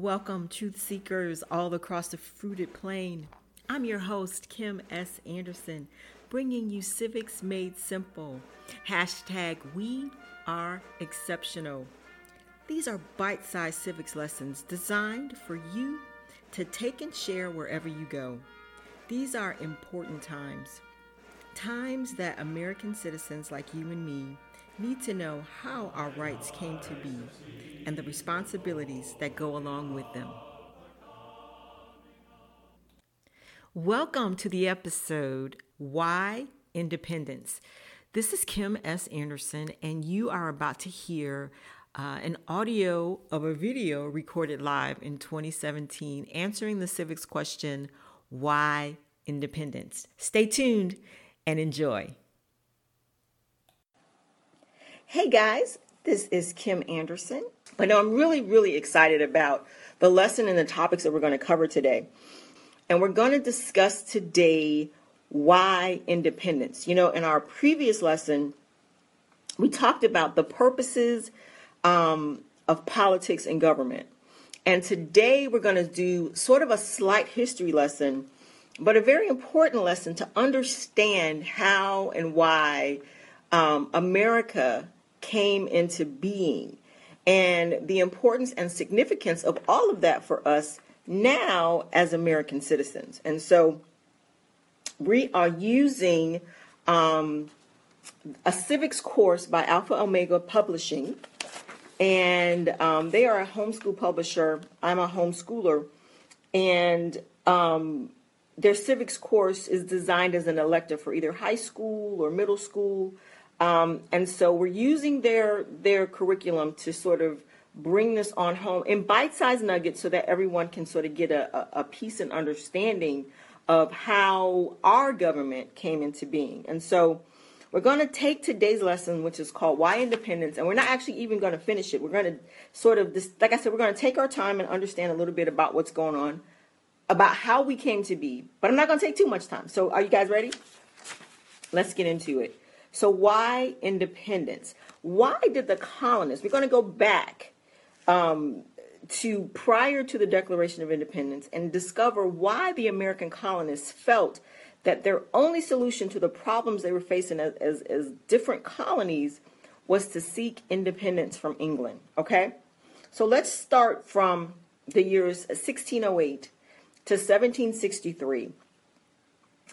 Welcome, truth seekers all across the fruited plain. I'm your host, Kim S. Anderson, bringing you Civics Made Simple. Hashtag We Are Exceptional. These are bite sized civics lessons designed for you to take and share wherever you go. These are important times. Times that American citizens like you and me need to know how our rights came to be and the responsibilities that go along with them. Welcome to the episode Why Independence. This is Kim S. Anderson, and you are about to hear uh, an audio of a video recorded live in 2017 answering the civics question Why Independence? Stay tuned and enjoy. Hey guys, this is Kim Anderson. I know I'm really, really excited about the lesson and the topics that we're going to cover today. And we're going to discuss today why independence. You know, in our previous lesson, we talked about the purposes um, of politics and government. And today we're going to do sort of a slight history lesson, but a very important lesson to understand how and why um, America came into being and the importance and significance of all of that for us now as American citizens. And so we are using um, a civics course by Alpha Omega Publishing, and um, they are a homeschool publisher. I'm a homeschooler, and um, their civics course is designed as an elective for either high school or middle school um, and so we're using their their curriculum to sort of bring this on home in bite-sized nuggets so that everyone can sort of get a, a, piece and understanding of how our government came into being. And so we're going to take today's lesson, which is called Why Independence, and we're not actually even going to finish it. We're going to sort of, this, like I said, we're going to take our time and understand a little bit about what's going on, about how we came to be. But I'm not going to take too much time. So are you guys ready? Let's get into it. So, why independence? Why did the colonists, we're going to go back um, to prior to the Declaration of Independence and discover why the American colonists felt that their only solution to the problems they were facing as, as, as different colonies was to seek independence from England. Okay? So, let's start from the years 1608 to 1763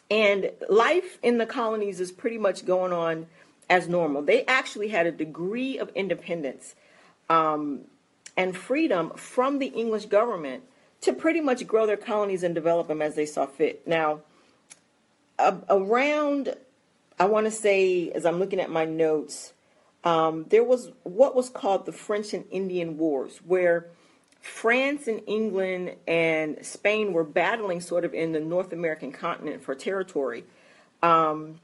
and life in the colonies is pretty much going on as normal. They actually had a degree of independence um, and freedom from the English government to pretty much grow their colonies and develop them as they saw fit. Now, uh, around, I want to say, as I'm looking at my notes, um, there was what was called the French and Indian Wars, where France and England and Spain were battling sort of in the North American continent for territory. Um,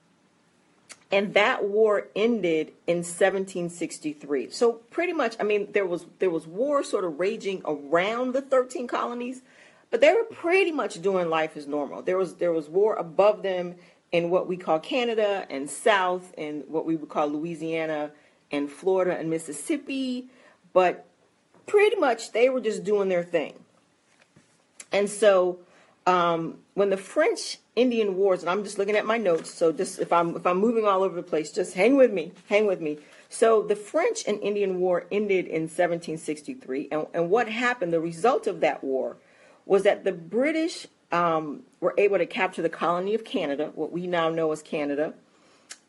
and that war ended in 1763. So pretty much, I mean, there was there was war sort of raging around the 13 colonies, but they were pretty much doing life as normal. There was there was war above them in what we call Canada and South and what we would call Louisiana and Florida and Mississippi, but pretty much they were just doing their thing. And so um, when the French Indian Wars, and I'm just looking at my notes, so just if I'm if I'm moving all over the place, just hang with me, hang with me. So the French and Indian War ended in 1763, and, and what happened? The result of that war was that the British um, were able to capture the colony of Canada, what we now know as Canada,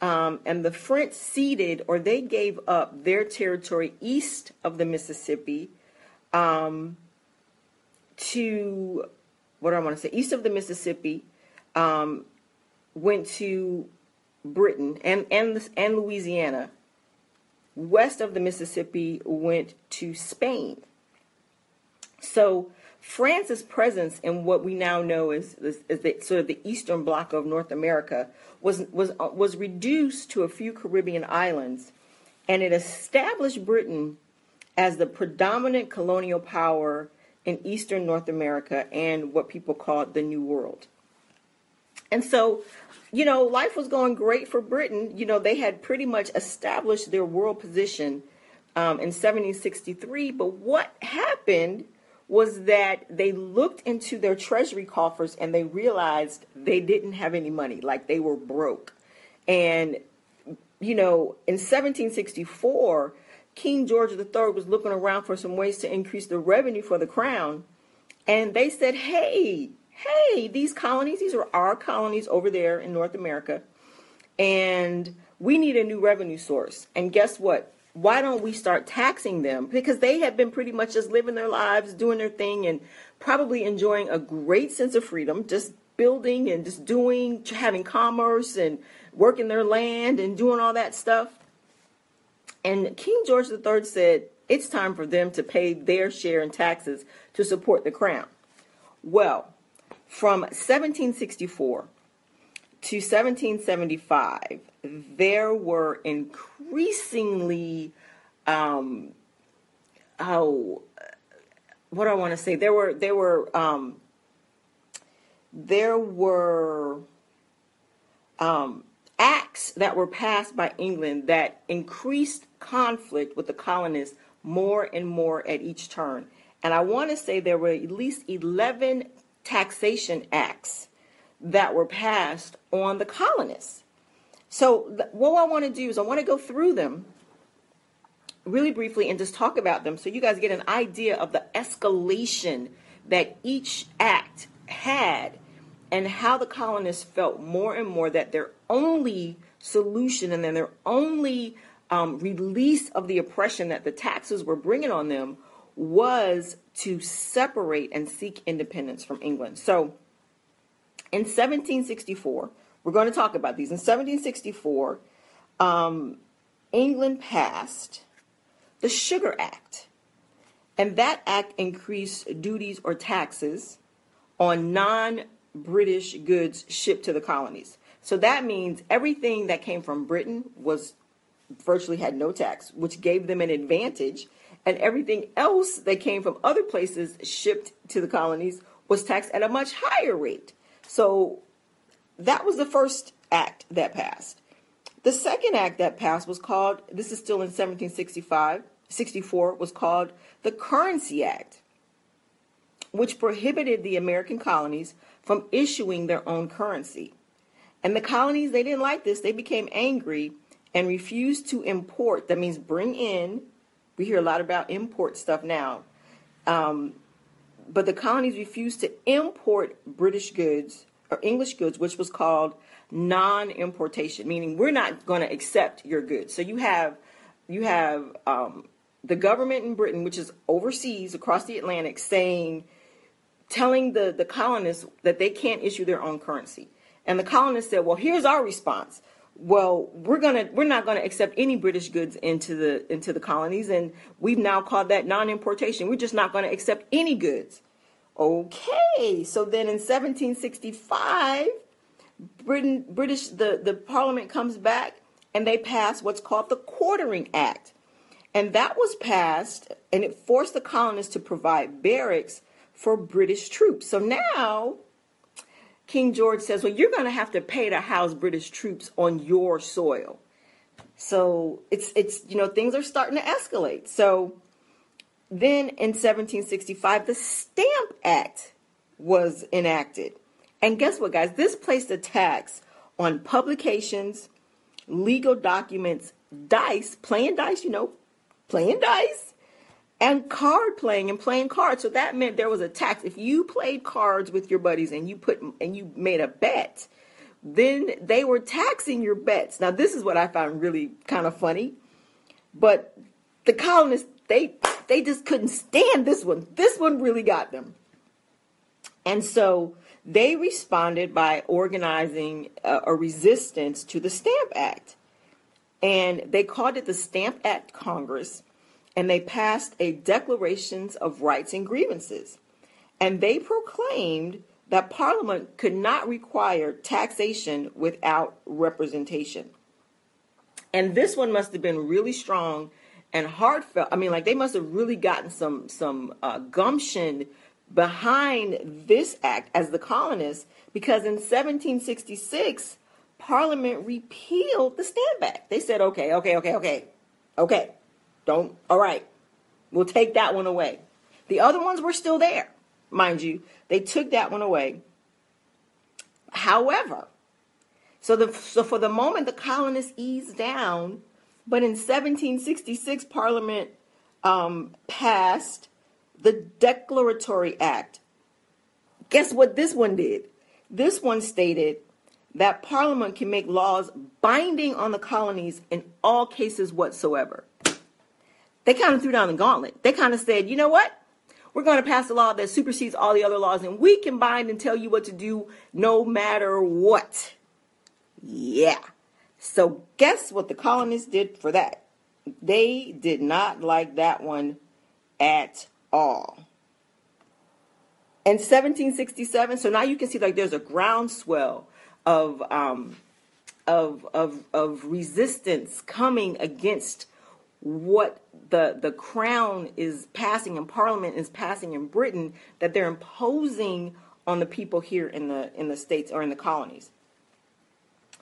um, and the French ceded or they gave up their territory east of the Mississippi um, to what do I want to say? East of the Mississippi, um, went to Britain and and and Louisiana. West of the Mississippi went to Spain. So France's presence in what we now know as, as, as the, sort of the eastern bloc of North America was, was, uh, was reduced to a few Caribbean islands, and it established Britain as the predominant colonial power in eastern North America and what people called the New World. And so, you know, life was going great for Britain. You know, they had pretty much established their world position um, in 1763. But what happened was that they looked into their treasury coffers and they realized they didn't have any money, like they were broke. And, you know, in 1764, King George III was looking around for some ways to increase the revenue for the crown. And they said, hey, hey, these colonies, these are our colonies over there in North America. And we need a new revenue source. And guess what? Why don't we start taxing them? Because they have been pretty much just living their lives, doing their thing, and probably enjoying a great sense of freedom, just building and just doing, having commerce and working their land and doing all that stuff. And King George III said it's time for them to pay their share in taxes to support the crown. Well, from 1764 to 1775, there were increasingly, um, oh, what do I want to say? There were there were um, there were um, acts that were passed by England that increased conflict with the colonists more and more at each turn. And I want to say there were at least 11 taxation acts that were passed on the colonists. So, what I want to do is I want to go through them really briefly and just talk about them so you guys get an idea of the escalation that each act had and how the colonists felt more and more that their only solution and then their only um, release of the oppression that the taxes were bringing on them was to separate and seek independence from England. So in 1764, we're going to talk about these. In 1764, um, England passed the Sugar Act. And that act increased duties or taxes on non British goods shipped to the colonies. So that means everything that came from Britain was virtually had no tax, which gave them an advantage. And everything else that came from other places shipped to the colonies was taxed at a much higher rate. So that was the first act that passed. The second act that passed was called, this is still in 1765, 64, was called the Currency Act, which prohibited the American colonies from issuing their own currency. And the colonies, they didn't like this. They became angry and refused to import. That means bring in. We hear a lot about import stuff now. Um, but the colonies refused to import British goods or English goods, which was called non-importation, meaning we're not going to accept your goods. So you have you have um, the government in Britain, which is overseas across the Atlantic, saying telling the, the colonists that they can't issue their own currency. And the colonists said, well, here's our response. Well, we're gonna we're not gonna accept any British goods into the into the colonies, and we've now called that non-importation. We're just not gonna accept any goods. Okay, so then in 1765, Britain British the, the Parliament comes back and they pass what's called the Quartering Act. And that was passed and it forced the colonists to provide barracks for British troops. So now King George says, well, you're going to have to pay to house British troops on your soil. So it's it's you know things are starting to escalate. So then in 1765 the Stamp Act was enacted. And guess what guys? This placed a tax on publications, legal documents, dice, playing dice, you know, playing dice, and card playing and playing cards. So that meant there was a tax. If you played cards with your buddies and you put and you made a bet, then they were taxing your bets. Now this is what I found really kind of funny. But the colonists they they just couldn't stand this one. This one really got them. And so they responded by organizing a, a resistance to the Stamp Act. And they called it the Stamp Act Congress and they passed a declarations of rights and grievances. And they proclaimed that Parliament could not require taxation without representation. And this one must have been really strong and heartfelt. I mean, like they must have really gotten some some uh, gumption behind this act as the colonists, because in 1766, Parliament repealed the Stamp Act. They said, okay, okay, okay, okay, okay. Don't, all right, we'll take that one away. The other ones were still there, mind you. They took that one away. However, so, the, so for the moment, the colonists eased down, but in 1766, Parliament um, passed the Declaratory Act. Guess what this one did? This one stated that Parliament can make laws binding on the colonies in all cases whatsoever. They kind of threw down the gauntlet. They kind of said, you know what? We're going to pass a law that supersedes all the other laws, and we can bind and tell you what to do no matter what. Yeah. So, guess what the colonists did for that? They did not like that one at all. In 1767, so now you can see like there's a groundswell of um, of of of resistance coming against what the the crown is passing and parliament is passing in Britain that they're imposing on the people here in the in the states or in the colonies.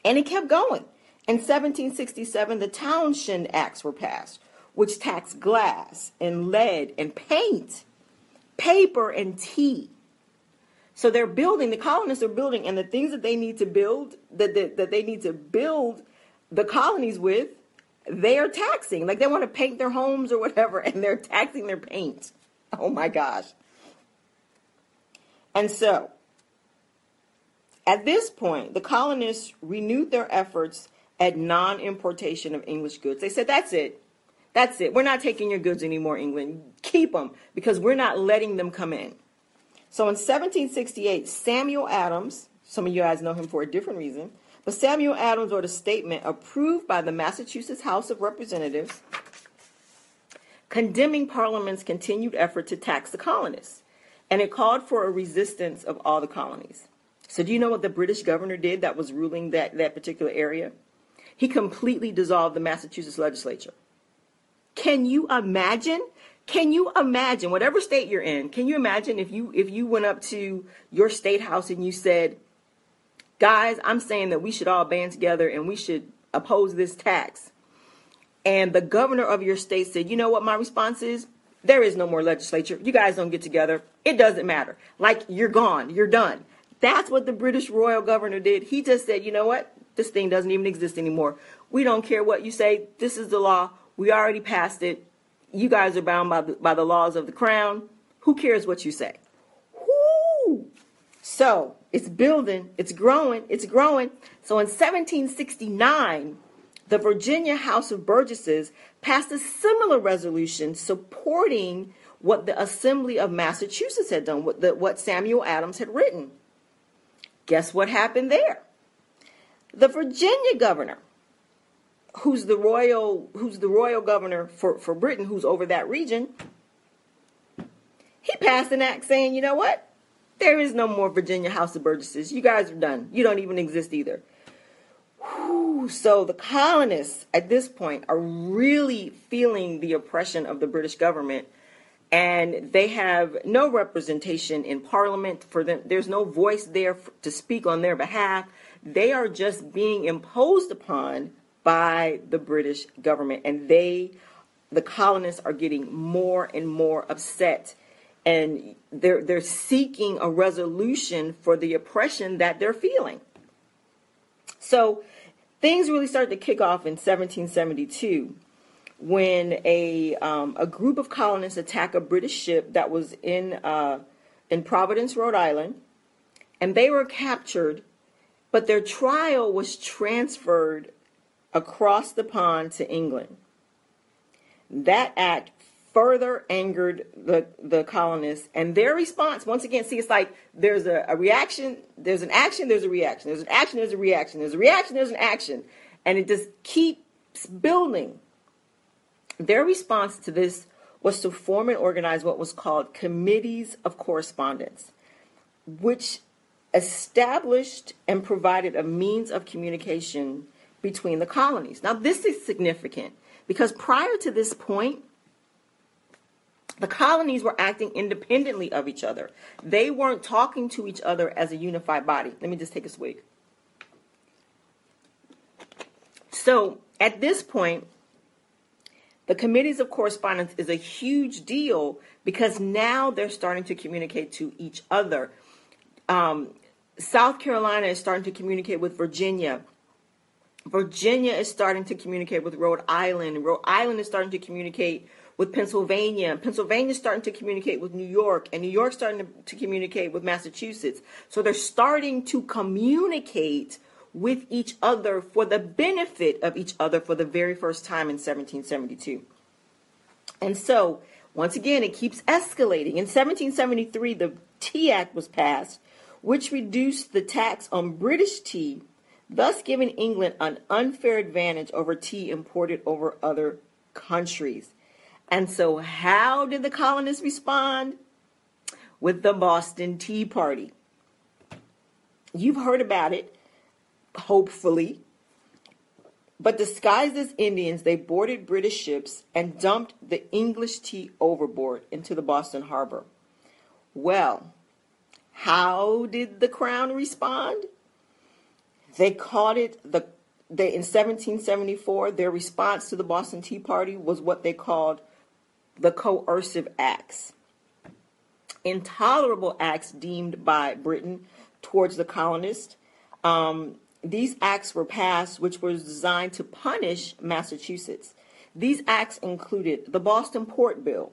And it kept going. In 1767, the Townshend Acts were passed, which taxed glass and lead and paint, paper and tea. So they're building, the colonists are building, and the things that they need to build, that, that, that they need to build the colonies with, they are taxing. Like they want to paint their homes or whatever, and they're taxing their paint. Oh my gosh. And so at this point, the colonists renewed their efforts at non importation of English goods. They said, That's it. That's it. We're not taking your goods anymore, England. Keep them because we're not letting them come in. So in 1768, Samuel Adams, some of you guys know him for a different reason, but Samuel Adams wrote a statement approved by the Massachusetts House of Representatives condemning Parliament's continued effort to tax the colonists. And it called for a resistance of all the colonies. So do you know what the British governor did that was ruling that, that particular area? He completely dissolved the Massachusetts legislature. Can you imagine? Can you imagine whatever state you're in? Can you imagine if you if you went up to your state house and you said, "Guys, I'm saying that we should all band together and we should oppose this tax." And the governor of your state said, "You know what my response is? There is no more legislature. You guys don't get together. It doesn't matter. Like you're gone. You're done." That's what the British royal governor did. He just said, you know what? This thing doesn't even exist anymore. We don't care what you say. This is the law. We already passed it. You guys are bound by the, by the laws of the crown. Who cares what you say? Whoo! So it's building, it's growing, it's growing. So in 1769, the Virginia House of Burgesses passed a similar resolution supporting what the Assembly of Massachusetts had done, what, the, what Samuel Adams had written. Guess what happened there? The Virginia governor, who's the royal who's the royal governor for, for Britain, who's over that region, he passed an act saying, you know what? There is no more Virginia House of Burgesses. You guys are done. You don't even exist either. Whew. So the colonists at this point are really feeling the oppression of the British government and they have no representation in parliament for them there's no voice there to speak on their behalf they are just being imposed upon by the british government. And they the colonists are getting more and more upset. And they're they're seeking a resolution for the oppression that they're feeling. So things really started to kick off in 1772 when a um, a group of colonists attacked a British ship that was in uh, in Providence, Rhode Island, and they were captured, but their trial was transferred across the pond to England. That act further angered the, the colonists. And their response once again see it's like there's a, a reaction there's an action there's a reaction. There's an action there's a reaction. There's a reaction there's an action. And it just keeps building. Their response to this was to form and organize what was called committees of correspondence, which established and provided a means of communication between the colonies. Now, this is significant because prior to this point, the colonies were acting independently of each other. They weren't talking to each other as a unified body. Let me just take a swig. So, at this point, The committees of correspondence is a huge deal because now they're starting to communicate to each other. Um, South Carolina is starting to communicate with Virginia. Virginia is starting to communicate with Rhode Island. Rhode Island is starting to communicate with Pennsylvania. Pennsylvania is starting to communicate with New York, and New York's starting to, to communicate with Massachusetts. So they're starting to communicate with each other for the benefit of each other for the very first time in 1772. And so, once again, it keeps escalating. In 1773, the Tea Act was passed, which reduced the tax on British tea, thus giving England an unfair advantage over tea imported over other countries. And so, how did the colonists respond? With the Boston Tea Party. You've heard about it, hopefully. But disguised as Indians, they boarded British ships and dumped the English tea overboard into the Boston harbor. Well, how did the crown respond? They called it the they in 1774 their response to the Boston Tea Party was what they called the coercive acts. Intolerable acts deemed by Britain towards the colonists. Um, these acts were passed, which was designed to punish Massachusetts. These acts included the Boston Port Bill,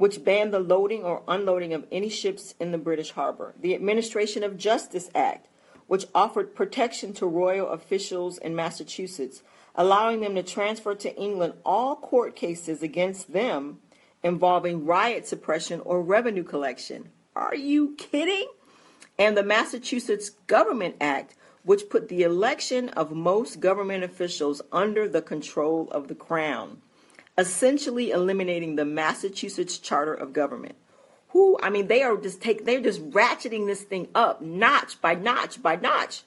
which banned the loading or unloading of any ships in the British harbor, the Administration of Justice Act, which offered protection to royal officials in Massachusetts allowing them to transfer to England all court cases against them involving riot suppression or revenue collection. Are you kidding? And the Massachusetts Government Act, which put the election of most government officials under the control of the Crown, essentially eliminating the Massachusetts Charter of Government. Who, I mean, they are just take, they're just ratcheting this thing up notch by notch by notch.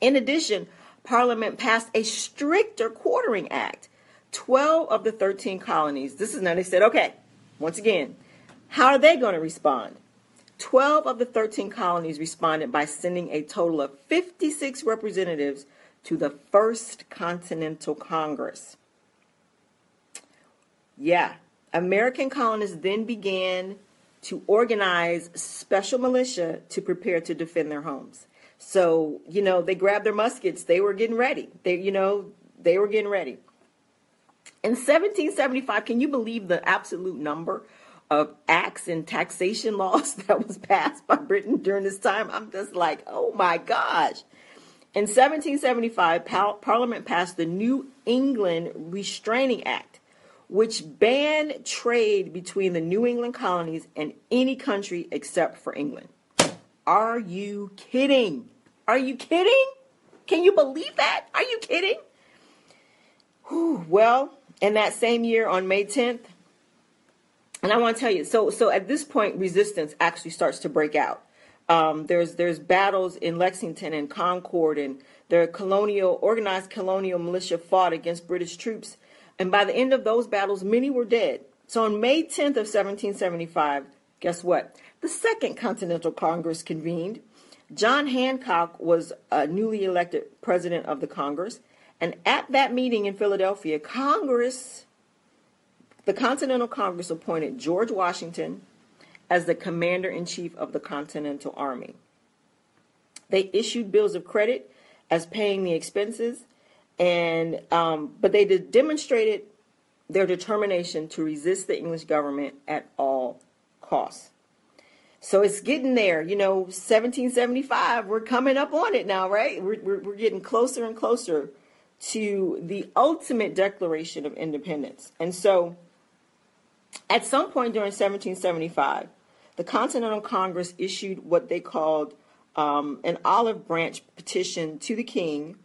In addition, Parliament passed a stricter quartering act. 12 of the 13 colonies, this is now they said, okay, once again, how are they going to respond? 12 of the 13 colonies responded by sending a total of 56 representatives to the First Continental Congress. Yeah, American colonists then began to organize special militia to prepare to defend their homes. So, you know, they grabbed their muskets. They were getting ready. They, you know, they were getting ready. In 1775, can you believe the absolute number of acts and taxation laws that was passed by Britain during this time? I'm just like, oh my gosh. In 1775, Parliament passed the New England Restraining Act, which banned trade between the New England colonies and any country except for England. Are you kidding? Are you kidding? Can you believe that? Are you kidding? Whew, well, in that same year on May 10th, and I want to tell you, so so at this point, resistance actually starts to break out. Um, there's there's battles in Lexington and Concord, and the colonial organized colonial militia fought against British troops, and by the end of those battles, many were dead. So on May 10th of 1775, guess what? The Second Continental Congress convened. John Hancock was a newly elected president of the Congress. And at that meeting in Philadelphia, Congress, the Continental Congress appointed George Washington as the commander in chief of the Continental Army. They issued bills of credit as paying the expenses, and um, but they demonstrated their determination to resist the English government at all costs. So it's getting there, you know, 1775, we're coming up on it now, right? We're, we're, we're getting closer and closer to the ultimate declaration of independence. And so at some point during 1775, the Continental Congress issued what they called um, an olive branch petition to the king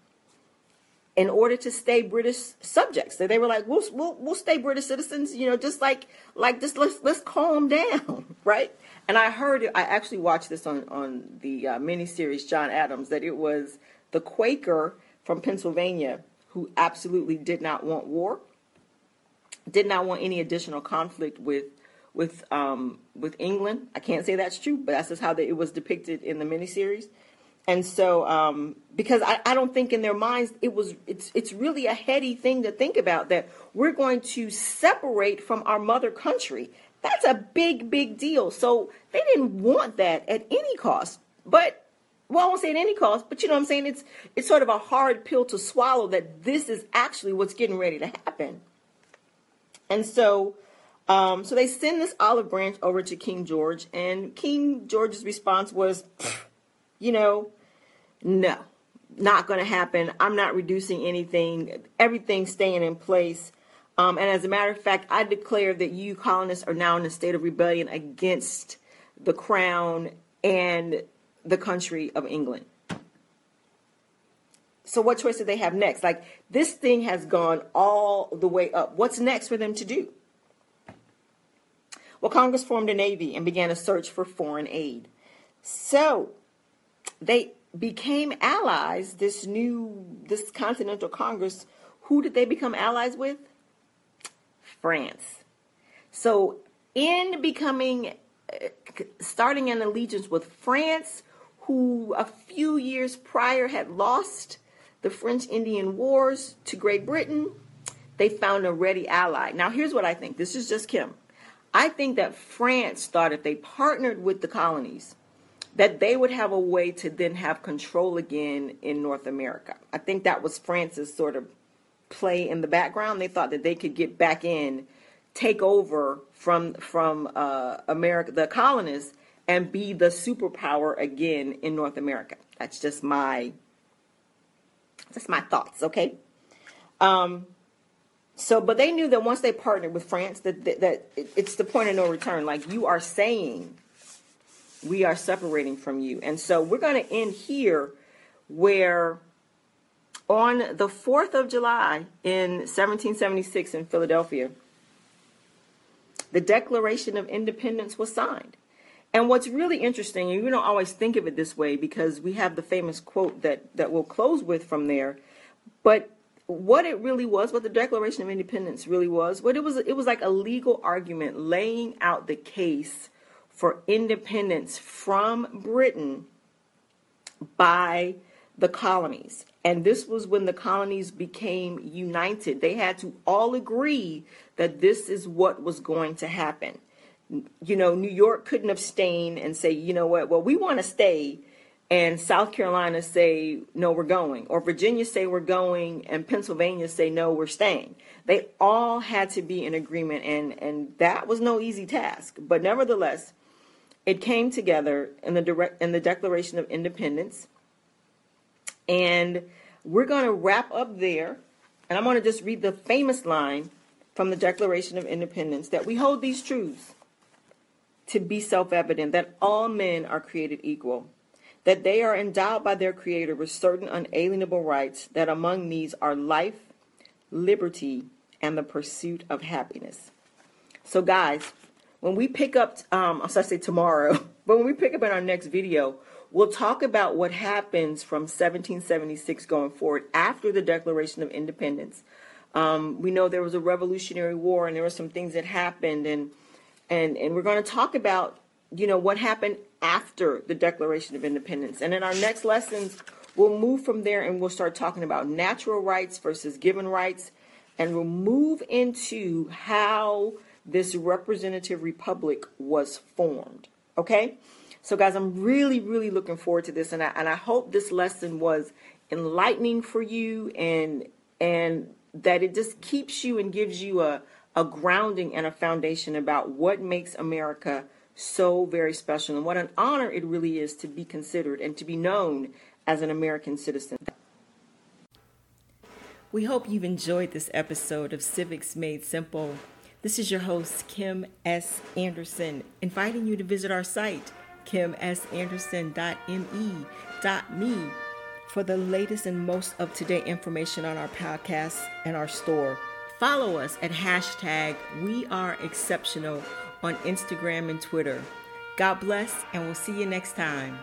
in order to stay British subjects. So they were like, we'll, we'll, we'll stay British citizens, you know, just like, like just let's, let's calm down, right? And I heard it, I actually watched this on, on the uh, miniseries John Adams, that it was the Quaker from Pennsylvania who absolutely did not want war, did not want any additional conflict with with um, with England. I can't say that's true, but that's just how it was depicted in the miniseries. And so um, because I, I don't think in their minds it was it's it's really a heady thing to think about that we're going to separate from our mother country that's a big big deal so they didn't want that at any cost but well, I won't say at any cost, but you know what I'm saying? It's it's sort of a hard pill to swallow that this is actually what's getting ready to happen. And so um, so they send this olive branch over to King George, and King George's response was, you know, no, not going to happen. I'm not reducing anything. Everything's staying in place. Um, and as a matter of fact, I declare that you colonists are now in a state of rebellion against the crown and the country of England. So, what choice do they have next? Like, this thing has gone all the way up. What's next for them to do? Well, Congress formed a navy and began a search for foreign aid. So, they became allies, this new, this Continental Congress. Who did they become allies with? France. So, in becoming, starting an allegiance with France, who a few years prior had lost the French Indian Wars to Great Britain, they found a ready ally. Now, here's what I think this is just Kim. I think that France thought if they partnered with the colonies, that they would have a way to then have control again in North America. I think that was France's sort of play in the background. They thought that they could get back in, take over from from uh, America, the colonists, and be the superpower again in North America. That's just my just my thoughts, okay? Um, so, but they knew that once they partnered with France, that, that, that it's the point of no return. Like you are saying, we are separating from you. And so we're going to end here where on the 4th of July in 1776 in Philadelphia, the Declaration of Independence was signed. And what's really interesting, and you don't always think of it this way because we have the famous quote that, that we'll close with from there, but what it really was, what the Declaration of Independence really was, what it was, it was like a legal argument laying out the case for independence from Britain by the colonies. And this was when the colonies became united. They had to all agree that this is what was going to happen you know, New York couldn't abstain and say, you know what, well, we want to stay, and South Carolina say, no, we're going, or Virginia say we're going, and Pennsylvania say, no, we're staying. They all had to be in agreement, and, and that was no easy task. But nevertheless, it came together in the direct in the Declaration of Independence, and we're going to wrap up there, and I'm going to just read the famous line from the Declaration of Independence that we hold these truths to be self evident that all men are created equal, that they are endowed by their Creator with certain unalienable rights, that among these are life, liberty, and the pursuit of happiness. So, guys, when we pick up, um, I'll say tomorrow, but when we pick up in our next video, we'll talk about what happens from 1776 going forward after the Declaration of Independence. Um, we know there was a Revolutionary War and there were some things that happened, and and and we're going to talk about you know what happened after the Declaration of Independence. And in our next lessons, we'll move from there and we'll start talking about natural rights versus given rights, and we'll move into how this representative republic was formed. Okay. So, guys, I'm really, really looking forward to this, and I and I hope this lesson was enlightening for you, and and that it just keeps you and gives you a a grounding and a foundation about what makes America so very special and what an honor it really is to be considered and to be known as an American citizen. We hope you've enjoyed this episode of Civics Made Simple. This is your host, Kim S. Anderson, inviting you to visit our site, kimsanderson.me.me, for the latest and most up to date information on our podcast and our store. Follow us at hashtag We Are Exceptional on Instagram and Twitter. God bless, and we'll see you next time.